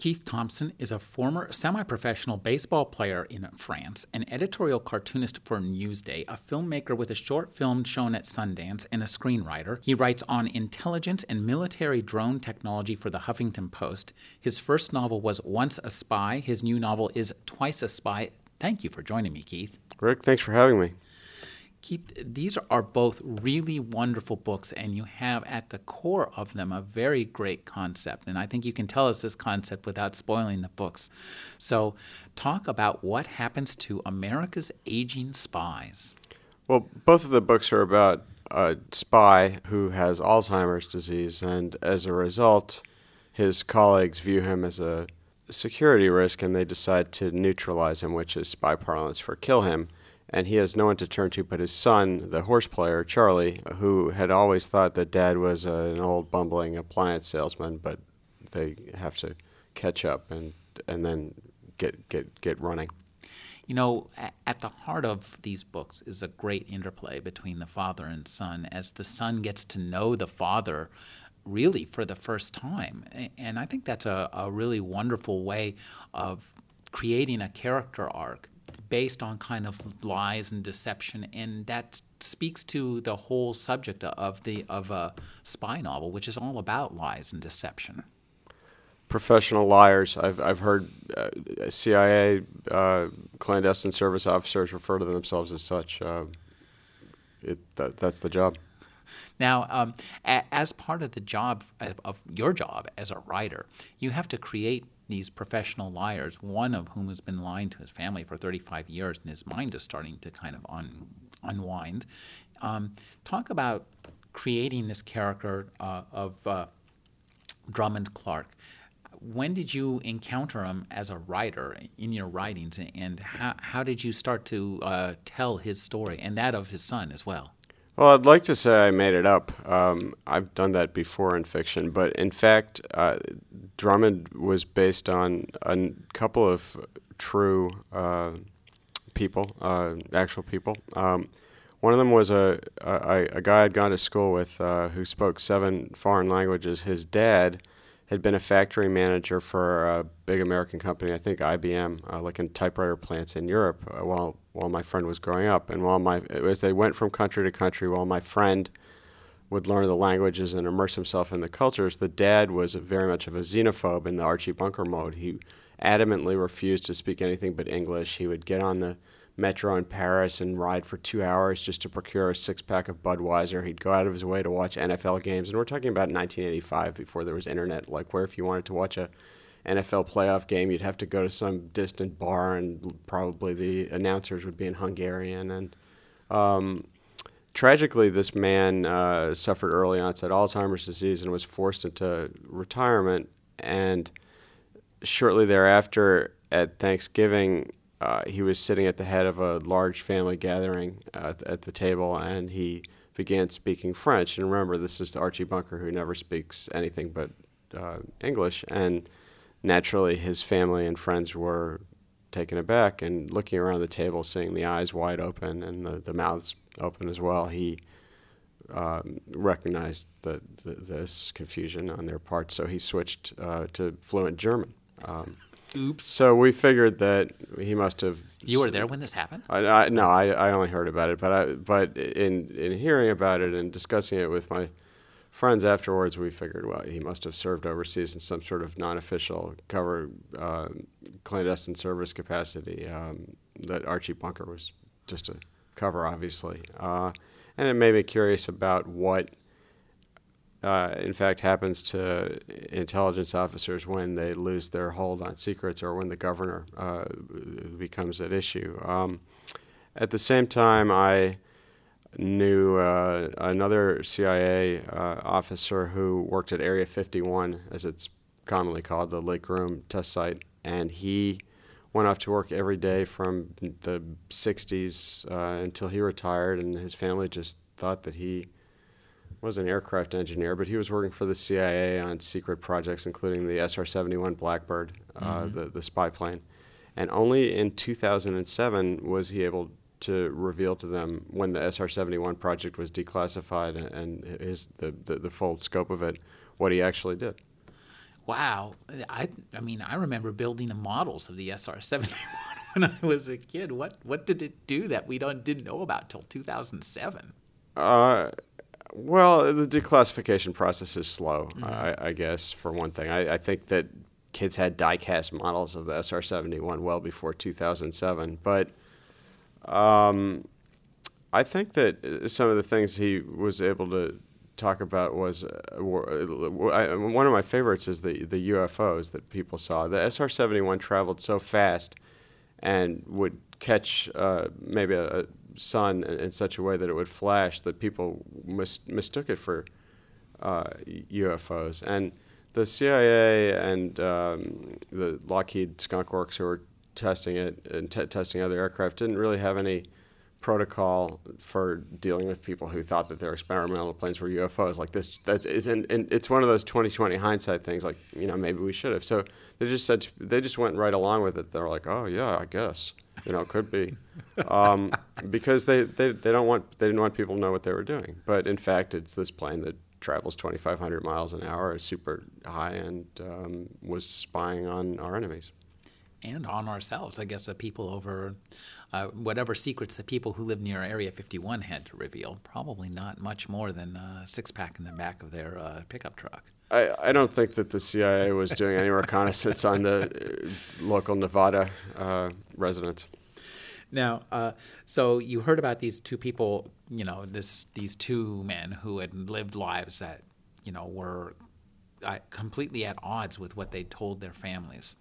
Keith Thomson is a former semi professional baseball player in France, an editorial cartoonist for Newsday, a filmmaker with a short film shown at Sundance, and a screenwriter. He writes on intelligence and military drone technology for the Huffington Post. His first novel was Once a Spy. His new novel is Twice a Spy. Thank you for joining me, Keith. Rick, thanks for having me. Keith, these are both really wonderful books, and you have at the core of them a very great concept. And I think you can tell us this concept without spoiling the books. So, talk about what happens to America's aging spies. Well, both of the books are about a spy who has Alzheimer's disease, and as a result, his colleagues view him as a security risk and they decide to neutralize him, which is spy parlance for kill him and he has no one to turn to but his son, the horse player, Charlie, who had always thought that dad was an old bumbling appliance salesman, but they have to catch up and and then get get get running. You know, at the heart of these books is a great interplay between the father and son as the son gets to know the father really for the first time. And I think that's a, a really wonderful way of creating a character arc based on kind of lies and deception, and that speaks to the whole subject of the of a spy novel, which is all about lies and deception. Professional liars. I've I've heard uh, CIA uh, clandestine service officers refer to themselves as such. Uh, it that, that's the job. Now, um, a, as part of the job of, of your job as a writer, you have to create these professional liars, one of whom has been lying to his family for 35 years, and his mind is starting to kind of un- unwind. Um, talk about creating this character uh, of uh, Drummond Clark. When did you encounter him as a writer in your writings, and how, how did you start to uh, tell his story and that of his son as well? Well, I'd like to say I made it up. Um, I've done that before in fiction, but in fact, uh, Drummond was based on a couple of true uh, people, uh, actual people. Um, one of them was a, a, a guy I'd gone to school with uh, who spoke seven foreign languages. His dad had been a factory manager for a big American company, I think IBM, uh, like in typewriter plants in Europe, uh, while while my friend was growing up, and while my as they went from country to country, while my friend would learn the languages and immerse himself in the cultures, the dad was very much of a xenophobe in the Archie Bunker mode. He adamantly refused to speak anything but English. He would get on the metro in Paris and ride for two hours just to procure a six pack of Budweiser. He'd go out of his way to watch NFL games. And we're talking about 1985 before there was internet, like where if you wanted to watch a NFL playoff game, you'd have to go to some distant bar and probably the announcers would be in Hungarian. And um, tragically, this man uh, suffered early onset Alzheimer's disease and was forced into retirement. And shortly thereafter, at Thanksgiving, uh, he was sitting at the head of a large family gathering uh, at the table, and he began speaking French. And remember, this is Archie Bunker, who never speaks anything but uh, English. And naturally, his family and friends were taken aback and looking around the table, seeing the eyes wide open and the, the mouths open as well. He um, recognized the, the, this confusion on their part, so he switched uh, to fluent German. Um, Oops. So we figured that he must have. You were there when this happened? I, I, no, I, I only heard about it, but I, but in in hearing about it and discussing it with my friends afterwards, we figured, well, he must have served overseas in some sort of non-official cover uh, clandestine service capacity. Um, that Archie Bunker was just a cover, obviously, uh, and it made me curious about what uh, in fact, happens to intelligence officers when they lose their hold on secrets or when the governor uh, becomes at issue. Um, at the same time, I knew uh, another CIA uh, officer who worked at Area 51, as it's commonly called, the Lake Room test site, and he went off to work every day from the 60s uh, until he retired, and his family just thought that he was an aircraft engineer, but he was working for the CIA on secret projects, including the SR 71 Blackbird, uh, mm-hmm. the, the spy plane. And only in 2007 was he able to reveal to them when the SR 71 project was declassified and his, the, the, the full scope of it, what he actually did. Wow. I, I mean, I remember building the models of the SR 71 when I was a kid. What, what did it do that we don't, didn't know about till 2007? Uh, well, the declassification process is slow, mm-hmm. I, I, guess, for one thing. I, I, think that kids had die-cast models of the SR-71 well before 2007. But um, I think that uh, some of the things he was able to talk about was uh, one of my favorites is the, the UFOs that people saw. The SR-71 traveled so fast and would catch uh, maybe a sun in such a way that it would flash that people mis- mistook it for uh, UFOs. And the CIA and um, the Lockheed Skunk Works who were testing it and t- testing other aircraft didn't really have any protocol for dealing with people who thought that their experimental planes were UFOs. Like this, that's it's and, and it's one of those 2020 hindsight things. Like you know maybe we should have. So they just said they just went right along with it. They're like, oh yeah, I guess you know it could be, um, because they, they they don't want they didn't want people to know what they were doing. But in fact, it's this plane that travels 2,500 miles an hour, is super high, and um, was spying on our enemies and on ourselves. I guess the people over uh, whatever secrets the people who live near Area 51 had to reveal. Probably not much more than a six pack in the back of their uh, pickup truck. I, I don't think that the CIA was doing any reconnaissance on the uh, local Nevada uh, residents. Now, uh, so you heard about these two people, you know, this these two men who had lived lives that, you know, were uh, completely at odds with what they told their families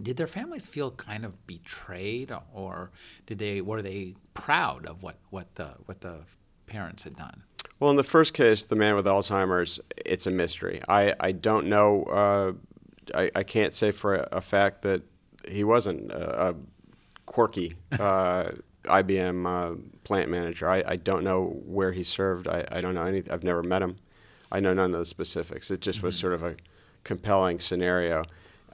did their families feel kind of betrayed, or did they were they proud of what what the what the parents had done? Well, in the first case, the man with Alzheimer's, it's a mystery. I I don't know. Uh, I I can't say for a, a fact that he wasn't a, a quirky uh, IBM uh, plant manager. I, I don't know where he served. I, I don't know any. I've never met him. I know none of the specifics. It just mm-hmm. was sort of a compelling scenario.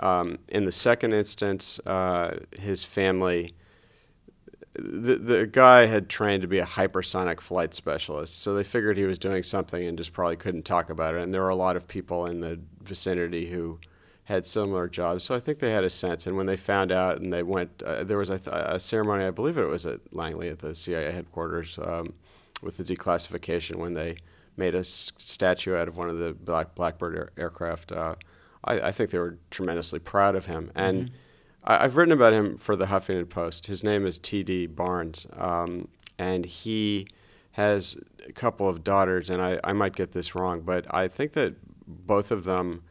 Um, in the second instance, uh, his family, the, the guy had trained to be a hypersonic flight specialist, so they figured he was doing something and just probably couldn't talk about it. And there were a lot of people in the vicinity who had similar jobs, so I think they had a sense. And when they found out, and they went, uh, there was a, a, ceremony, I believe it was at Langley at the CIA headquarters, um, with the declassification when they made a s- statue out of one of the Black Blackbird air- aircraft. Uh, I, I, think they were tremendously proud of him. And mm-hmm. I, have written about him for the Huffington Post. His name is T.D. Barnes, um, and he has a couple of daughters, and I, I might get this wrong, but I think that both of them,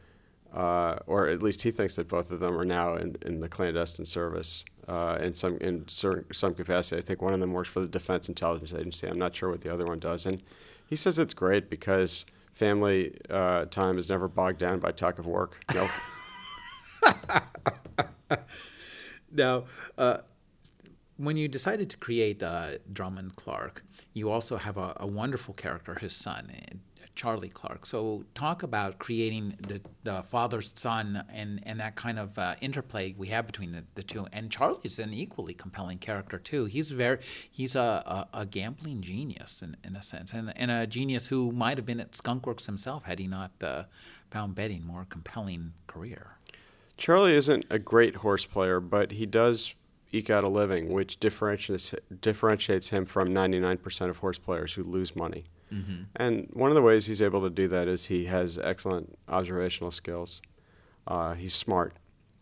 uh, or at least he thinks that both of them are now in, in the clandestine service uh, in some in certain, some capacity. I think one of them works for the Defense Intelligence Agency. I'm not sure what the other one does, and he says it's great because family uh, time is never bogged down by talk of work. No. now, uh, when you decided to create uh, Drummond Clark, you also have a, a wonderful character, his son, Charlie Clark. So talk about creating the, the father son and, and that kind of uh, interplay we have between the, the two. And Charlie's an equally compelling character too. He's very he's a, a, a gambling genius in, in a sense, and, and a genius who might have been at Skunkworks himself had he not uh, found betting more compelling career. Charlie isn't a great horse player, but he does eke out a living, which differentiates differentiates him from 99% of horse players who lose money. Mm-hmm. And one of the ways he's able to do that is he has excellent observational skills. Uh, he's smart.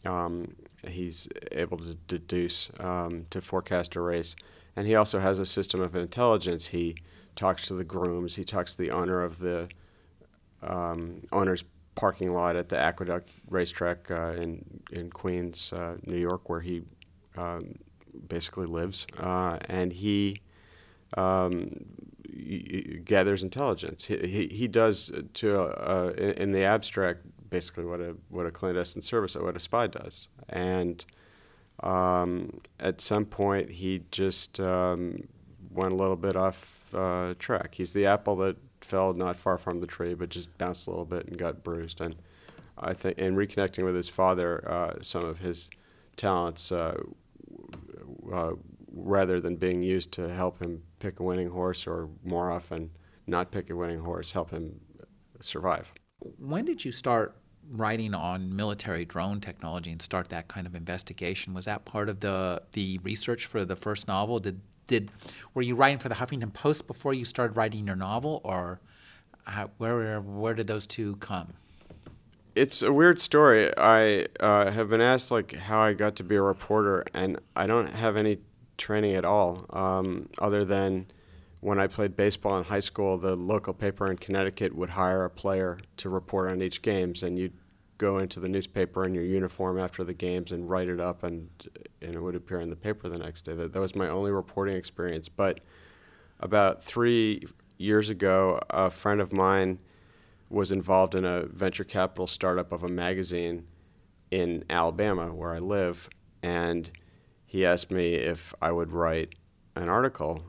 Um, he's able to deduce, um, to forecast a race. And he also has a system of intelligence. He talks to the grooms, he talks to the owner of the um, owner's parking lot at the Aqueduct racetrack uh, in, in Queens, uh, New York, where he um, basically lives. Uh, and he um, gathers intelligence. He, he, he does to uh, in, the abstract basically what a what a clandestine service or what a spy does, and um, at some point he just um, went a little bit off uh, track. He's the apple that fell not far from the tree, but just bounced a little bit and got bruised. And I think in reconnecting with his father, uh, some of his talents, uh, uh, rather than being used to help him pick a winning horse, or more often not pick a winning horse, help him survive. When did you start writing on military drone technology and start that kind of investigation? Was that part of the the research for the first novel? Did did were you writing for the Huffington Post before you started writing your novel, or where where did those two come? It's a weird story. I uh, have been asked like how I got to be a reporter, and I don't have any training at all, um, other than when I played baseball in high school, the local paper in Connecticut would hire a player to report on each games, and you'd go into the newspaper in your uniform after the games and write it up, and and it would appear in the paper the next day. That that was my only reporting experience. But about three years ago, a friend of mine was involved in a venture capital startup of a magazine in Alabama, where I live, and he asked me if I would write an article.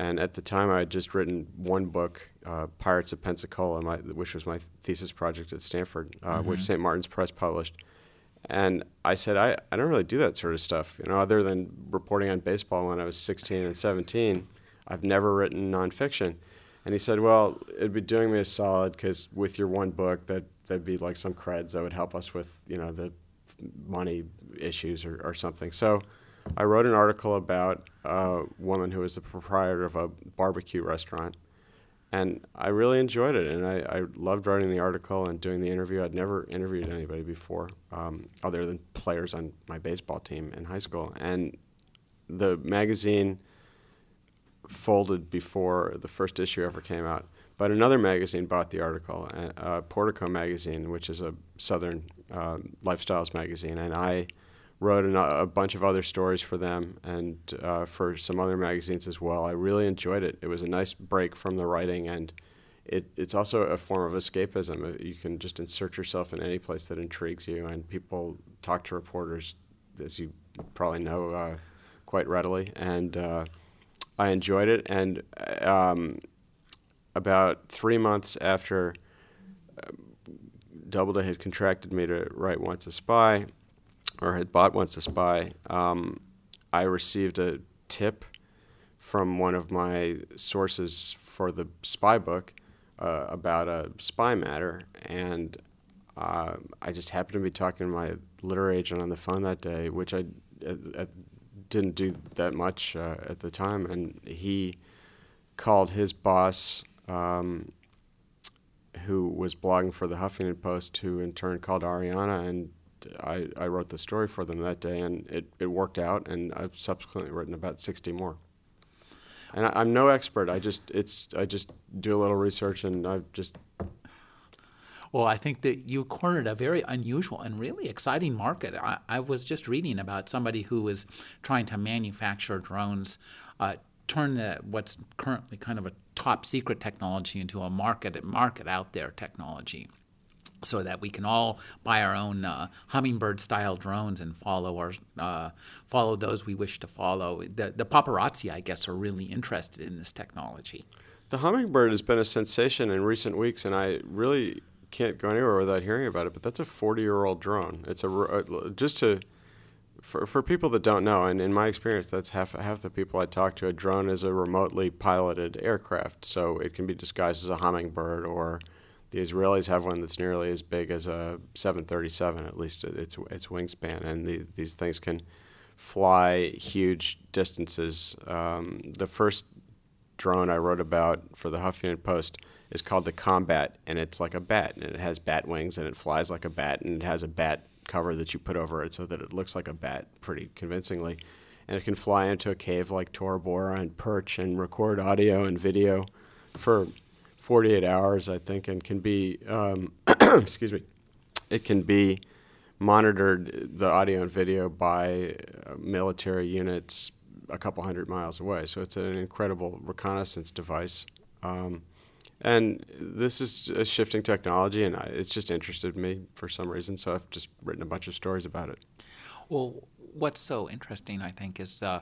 And at the time, I had just written one book, uh, Pirates of Pensacola, my, which was my thesis project at Stanford, uh, mm-hmm. which St. Martin's Press published. And I said, I, I don't really do that sort of stuff, you know, other than reporting on baseball when I was 16 and 17. I've never written nonfiction. And he said, well, it'd be doing me a solid because with your one book, that that'd be like some creds that would help us with, you know, the money issues or, or something. So I wrote an article about a woman who was the proprietor of a barbecue restaurant. And I really enjoyed it, and I, I loved writing the article and doing the interview. I'd never interviewed anybody before, um, other than players on my baseball team in high school. And the magazine folded before the first issue ever came out. But another magazine bought the article, uh, uh Portico magazine, which is a southern uh, lifestyles magazine, and I wrote an, a bunch of other stories for them and uh, for some other magazines as well. I really enjoyed it. It was a nice break from the writing, and it, it's also a form of escapism. Uh, you can just insert yourself in any place that intrigues you, and people talk to reporters, as you probably know, uh, quite readily. And uh, I enjoyed it. And um, about three months after uh, Doubleday had contracted me to write Once a Spy, or had bought Once a Spy, um, I received a tip from one of my sources for the spy book uh, about a spy matter, and uh, I just happened to be talking to my literary agent on the phone that day, which I uh, didn't do that much uh, at the time, and he called his boss. Um, who was blogging for the Huffington Post, who in turn called Arianna and I, I wrote the story for them that day, and it, it worked out. And I've subsequently written about sixty more. And I, am no expert. I just it's I just do a little research, and I've just. Well, I think that you cornered a very unusual and really exciting market. I, I was just reading about somebody who was trying to manufacture drones, uh, turn the, what's currently kind of a top secret technology into a market market out there technology so that we can all buy our own uh, hummingbird style drones and follow our uh, follow those we wish to follow. The, the paparazzi, I guess, are really interested in this technology. The hummingbird has been a sensation in recent weeks, and I really can't go anywhere without hearing about it. But that's a 40 year old drone. It's a uh, just to for, for people that don't know, and in my experience, that's half half the people I talk to. A drone is a remotely piloted aircraft, so it can be disguised as a hummingbird or the Israelis have one that's nearly as big as a 737, at least its its wingspan, and the, these things can fly huge distances. Um, the first drone I wrote about for the Huffington Post is called the Combat, and it's like a bat, and it has bat wings, and it flies like a bat, and it has a bat cover that you put over it so that it looks like a bat pretty convincingly. And it can fly into a cave like Tora Bora and perch and record audio and video for 48 hours, I think, and can be, um, excuse me, it can be monitored, the audio and video, by uh, military units a couple hundred miles away. So it's an incredible reconnaissance device. Um, and this is a shifting technology, and I, it's just interested me for some reason. So I've just written a bunch of stories about it. Well, what's so interesting, I think, is uh,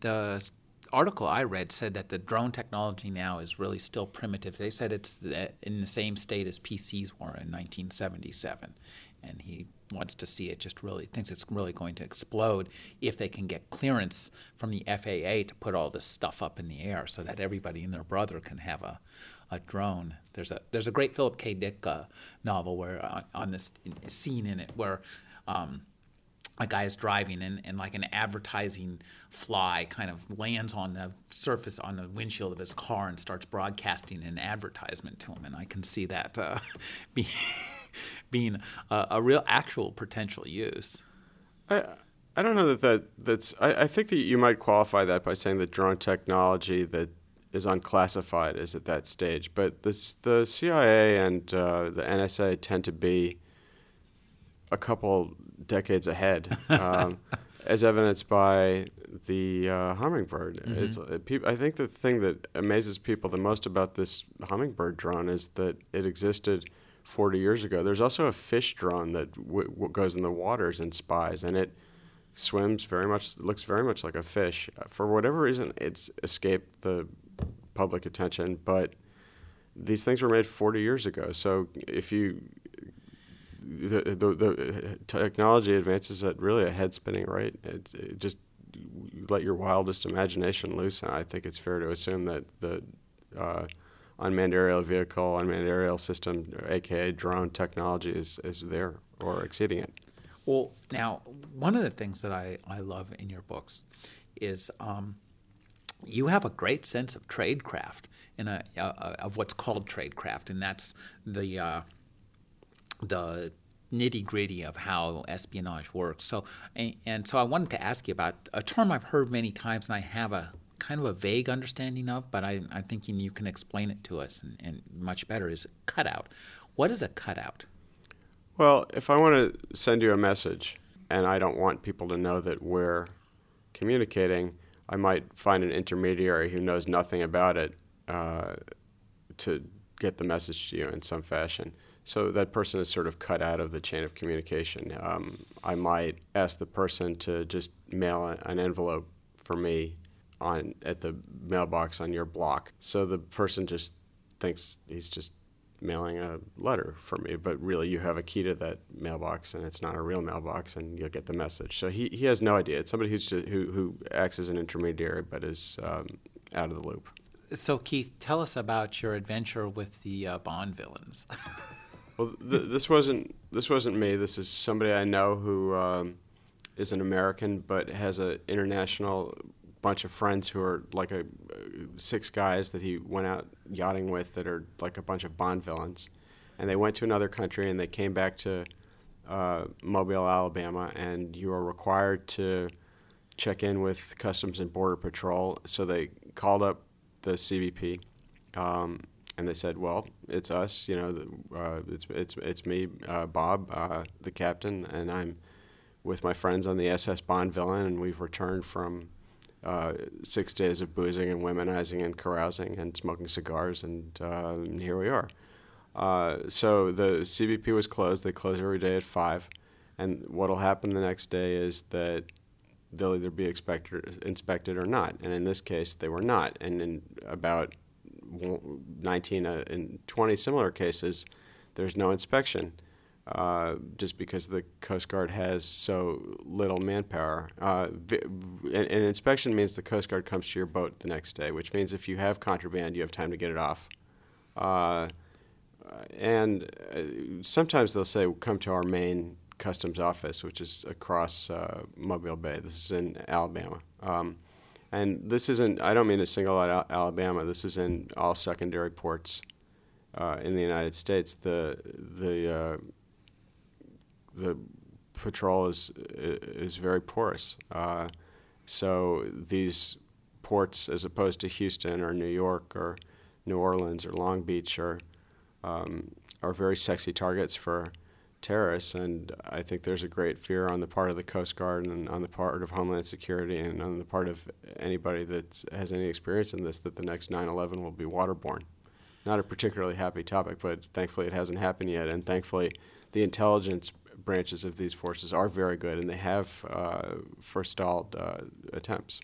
the article I read said that the drone technology now is really still primitive. They said it's in the same state as PCs were in 1977, and he wants to see it just really thinks it's really going to explode if they can get clearance from the FAA to put all this stuff up in the air so that everybody and their brother can have a, a drone. There's a there's a great Philip K. Dick uh, novel where uh, on this scene in it where um, a guy is driving and, and like an advertising fly kind of lands on the surface on the windshield of his car and starts broadcasting an advertisement to him. And i can see that uh, be, being a, a, real actual potential use. I i don't know that, that that's I, I think that you might qualify that by saying that drone technology that is unclassified is at that stage. But this, the cia and uh, the nsa tend to be a couple decades ahead, um, as evidenced by the uh, hummingbird. Mm-hmm. It's it, pe- I think the thing that amazes people the most about this hummingbird drone is that it existed 40 years ago. There's also a fish drone that w- w- goes in the waters and spies, and it swims very much, looks very much like a fish. For whatever reason, it's escaped the public attention, but these things were made 40 years ago. So if you the, the, the technology advances at really a head spinning rate. It, it just let your wildest imagination loose, and I think it's fair to assume that the uh, unmanned aerial vehicle, unmanned aerial system, aka drone technology, is, is there or exceeding it. Well, now, one of the things that I, I love in your books is um, you have a great sense of tradecraft in a, of what's called tradecraft, and that's the uh, the nitty gritty of how espionage works. So, and, and, so I wanted to ask you about a term I've heard many times, and I have a kind of a vague understanding of, but I, am thinking you can explain it to us and, and much better. Is cutout? What is a cutout? Well, if I want to send you a message and I don't want people to know that we're communicating, I might find an intermediary who knows nothing about it uh, to get the message to you in some fashion. So that person is sort of cut out of the chain of communication. Um, I might ask the person to just mail an envelope for me on at the mailbox on your block. So the person just thinks he's just mailing a letter for me, but really you have a key to that mailbox and it's not a real mailbox and you'll get the message. So he, he has no idea. It's somebody who's just, who, who acts as an intermediary but is um, out of the loop. So Keith, tell us about your adventure with the uh, Bond villains. Well, th- this wasn't this wasn't me. This is somebody I know who um, is an American, but has an international bunch of friends who are like a uh, six guys that he went out yachting with that are like a bunch of Bond villains, and they went to another country and they came back to uh, Mobile, Alabama, and you are required to check in with Customs and Border Patrol. So they called up the CBP. Um, and they said, "Well, it's us. You know, uh, it's it's it's me, uh, Bob, uh, the captain, and I'm with my friends on the SS Bond Villain, and we've returned from uh, six days of boozing and womanizing and carousing and smoking cigars, and, uh, and here we are." Uh, so the CBP was closed. They close every day at five, and what'll happen the next day is that they'll either be inspected, inspected or not. And in this case, they were not. And in about 19 uh, and 20 similar cases, there's no inspection. Uh, just because the Coast Guard has so little manpower. Uh, an, inspection means the Coast Guard comes to your boat the next day, which means if you have contraband, you have time to get it off. Uh, and uh, sometimes they'll say, come to our main customs office, which is across uh, Mobile Bay. This is in Alabama. Um, and this isn't, I don't mean to single out Alabama, this is in all secondary ports uh, in the United States. The, the, uh, the patrol is, is very porous. Uh, so these ports, as opposed to Houston or New York or New Orleans or Long Beach, are, um, are very sexy targets for terrorists. And I think there's a great fear on the part of the Coast Guard and on the part of Homeland Security and on the part of anybody that has any experience in this that the next 9 11 will be waterborne. Not a particularly happy topic, but thankfully it hasn't happened yet. And thankfully, the intelligence branches of these forces are very good, and they have uh, forestalled uh, attempts.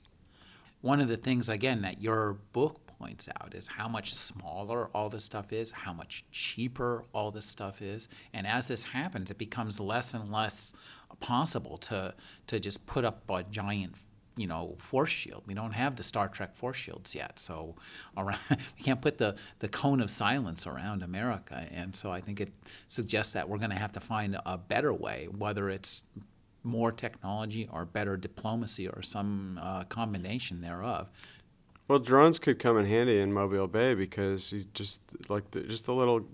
One of the things, again, that your book points out is how much smaller all this stuff is, how much cheaper all this stuff is. And as this happens, it becomes less and less possible to, to just put up a giant you know force shield. We don't have the Star Trek force shields yet, so around, we can't put the, the cone of silence around America. And so I think it suggests that we're going to have to find a better way, whether it's more technology or better diplomacy or some uh, combination thereof. Well, drones could come in handy in Mobile Bay because you just like the, just the little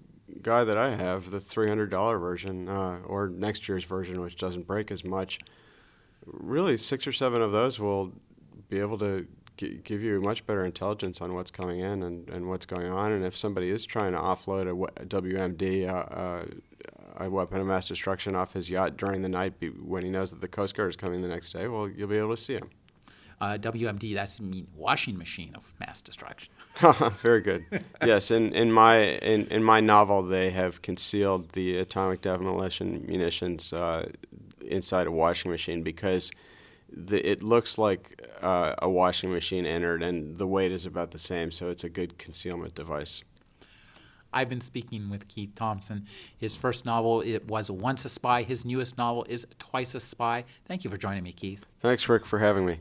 guy that I have, the three hundred dollar version uh, or next year's version, which doesn't break as much really six or seven of those will be able to g- give you much better intelligence on what's coming in and, and what's going on. And if somebody is trying to offload a WMD, uh, uh, a weapon of mass destruction, off his yacht during the night be- when he knows that the Coast Guard is coming the next day, well, you'll be able to see him. Uh, WMD, that's mean washing machine of mass destruction. Very good. yes, in, in my in, in my novel, they have concealed the atomic demolition munitions uh, inside a washing machine because the, it looks like uh, a washing machine entered, and the weight is about the same, so it's a good concealment device. I've been speaking with Keith Thomson. His first novel it was Once a Spy. His newest novel is Twice a Spy. Thank you for joining me, Keith. Thanks, Rick, for having me.